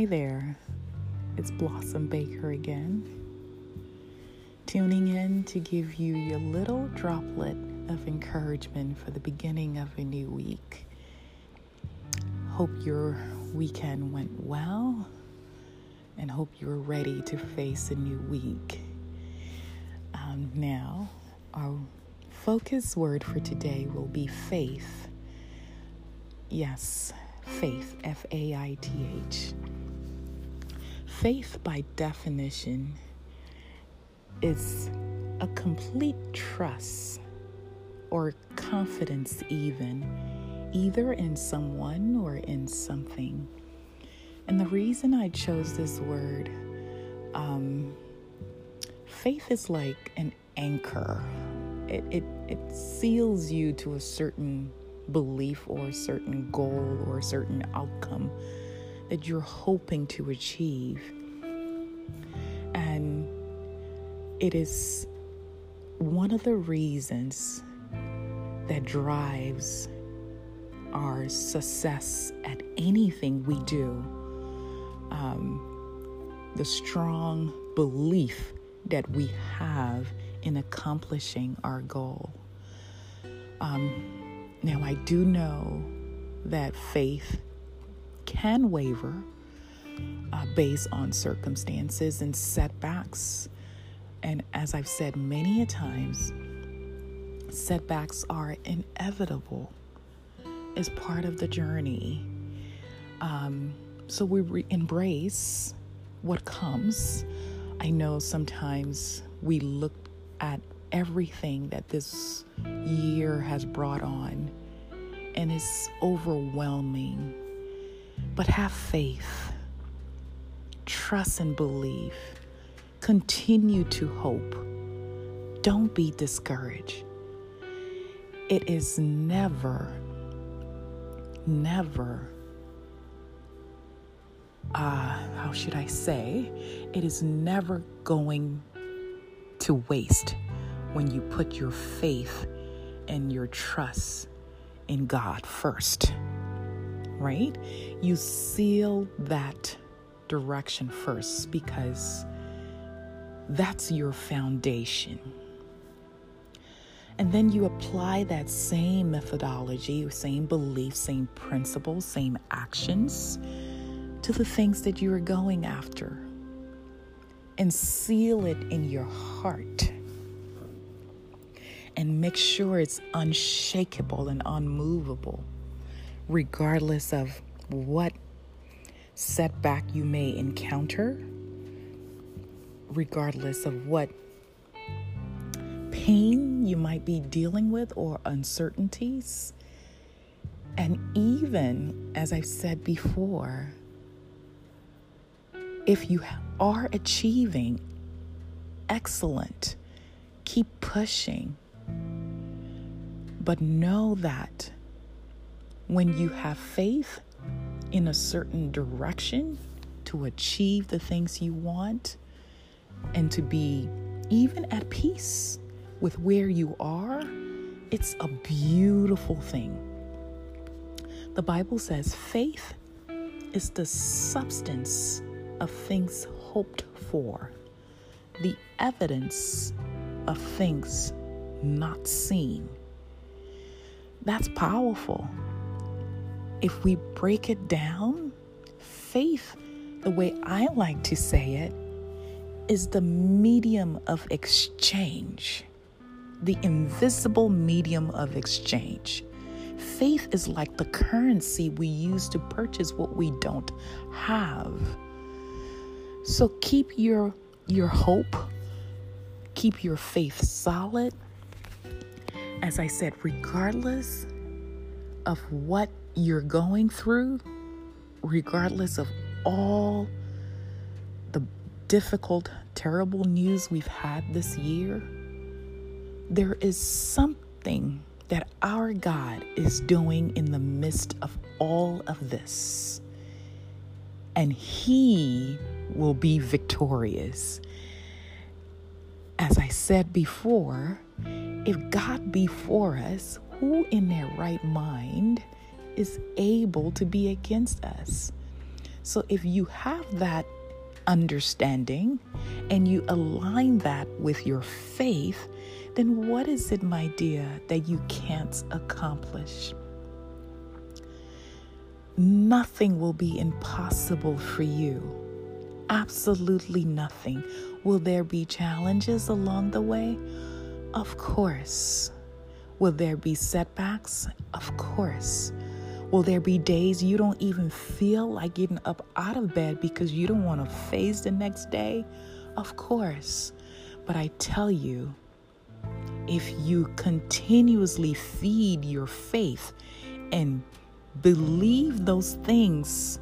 Hi there, it's Blossom Baker again, tuning in to give you your little droplet of encouragement for the beginning of a new week. Hope your weekend went well and hope you're ready to face a new week. Um, now, our focus word for today will be faith. Yes, faith, F A I T H. Faith, by definition, is a complete trust or confidence, even, either in someone or in something. And the reason I chose this word, um, faith is like an anchor. It, it, it seals you to a certain belief or a certain goal or a certain outcome that you're hoping to achieve. And it is one of the reasons that drives our success at anything we do. Um, the strong belief that we have in accomplishing our goal. Um, now, I do know that faith can waver uh, based on circumstances and setbacks. And as I've said many a times, setbacks are inevitable as part of the journey. Um, so we re- embrace what comes. I know sometimes we look at everything that this year has brought on and it's overwhelming. But have faith, trust and believe, continue to hope. Don't be discouraged. It is never, never, uh, how should I say? It is never going to waste when you put your faith and your trust in God first, right? You seal that direction first because that's your foundation. And then you apply that same methodology, same beliefs, same principles, same actions to the things that you are going after and seal it in your heart and make sure it's unshakable and unmovable, regardless of what setback you may encounter, regardless of what pain you might be dealing with or uncertainties. And even, as I've said before, if you are achieving excellent, keep pushing, but know that when you have faith in a certain direction to achieve the things you want and to be even at peace with where you are, it's a beautiful thing. The Bible says faith is the substance of things hoped for, the evidence of things not seen. That's powerful. If we break it down, faith, the way I like to say it, is the medium of exchange, the invisible medium of exchange. Faith is like the currency we use to purchase what we don't have. So keep your your hope, keep your faith solid, as I said, regardless of what you're going through, regardless of all the difficult, terrible news we've had this year, there is something that our God is doing in the midst of all of this. And He will be victorious. As I said before, if God be for us, who in their right mind is able to be against us? So if you have that understanding and you align that with your faith, then what is it, my dear, that you can't accomplish? Nothing will be impossible for you. Absolutely nothing. Will there be challenges along the way? Of course. Will there be setbacks? Of course. Will there be days you don't even feel like getting up out of bed because you don't want to face the next day? Of course. But I tell you, if you continuously feed your faith and believe those things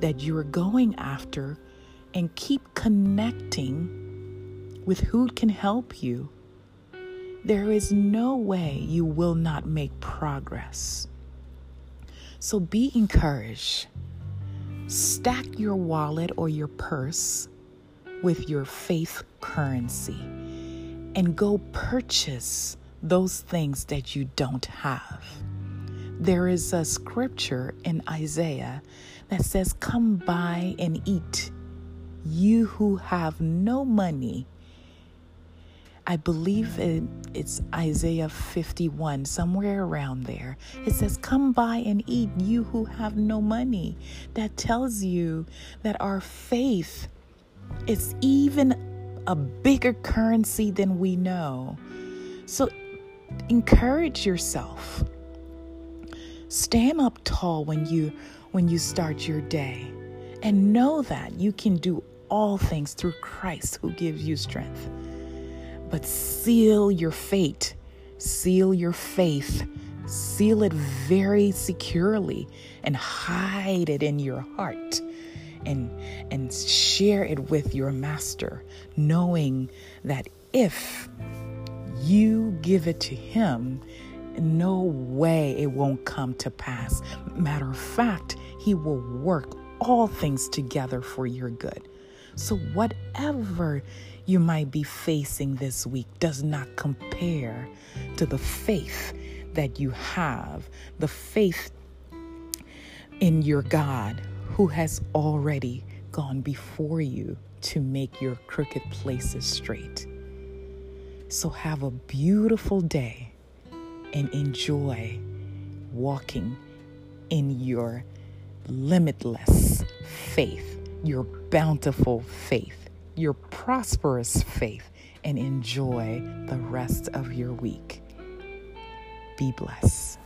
that you're going after and keep connecting with who can help you, there is no way you will not make progress. So be encouraged. Stack your wallet or your purse with your faith currency and go purchase those things that you don't have. There is a scripture in Isaiah that says, Come buy and eat, you who have no money I believe it, it's Isaiah 51, somewhere around there. It says, Come buy and eat, you who have no money. That tells you that our faith is even a bigger currency than we know. So encourage yourself. Stand up tall when you when you start your day and know that you can do all things through Christ who gives you strength but seal your fate, seal your faith, seal it very securely, and hide it in your heart. And, and share it with your master, knowing that if you give it to him, no way it won't come to pass. Matter of fact, he will work all things together for your good. So, whatever you might be facing this week does not compare to the faith that you have, the faith in your God who has already gone before you to make your crooked places straight. So have a beautiful day and enjoy walking in your limitless faith, your bountiful faith your prosperous faith and enjoy the rest of your week. Be blessed.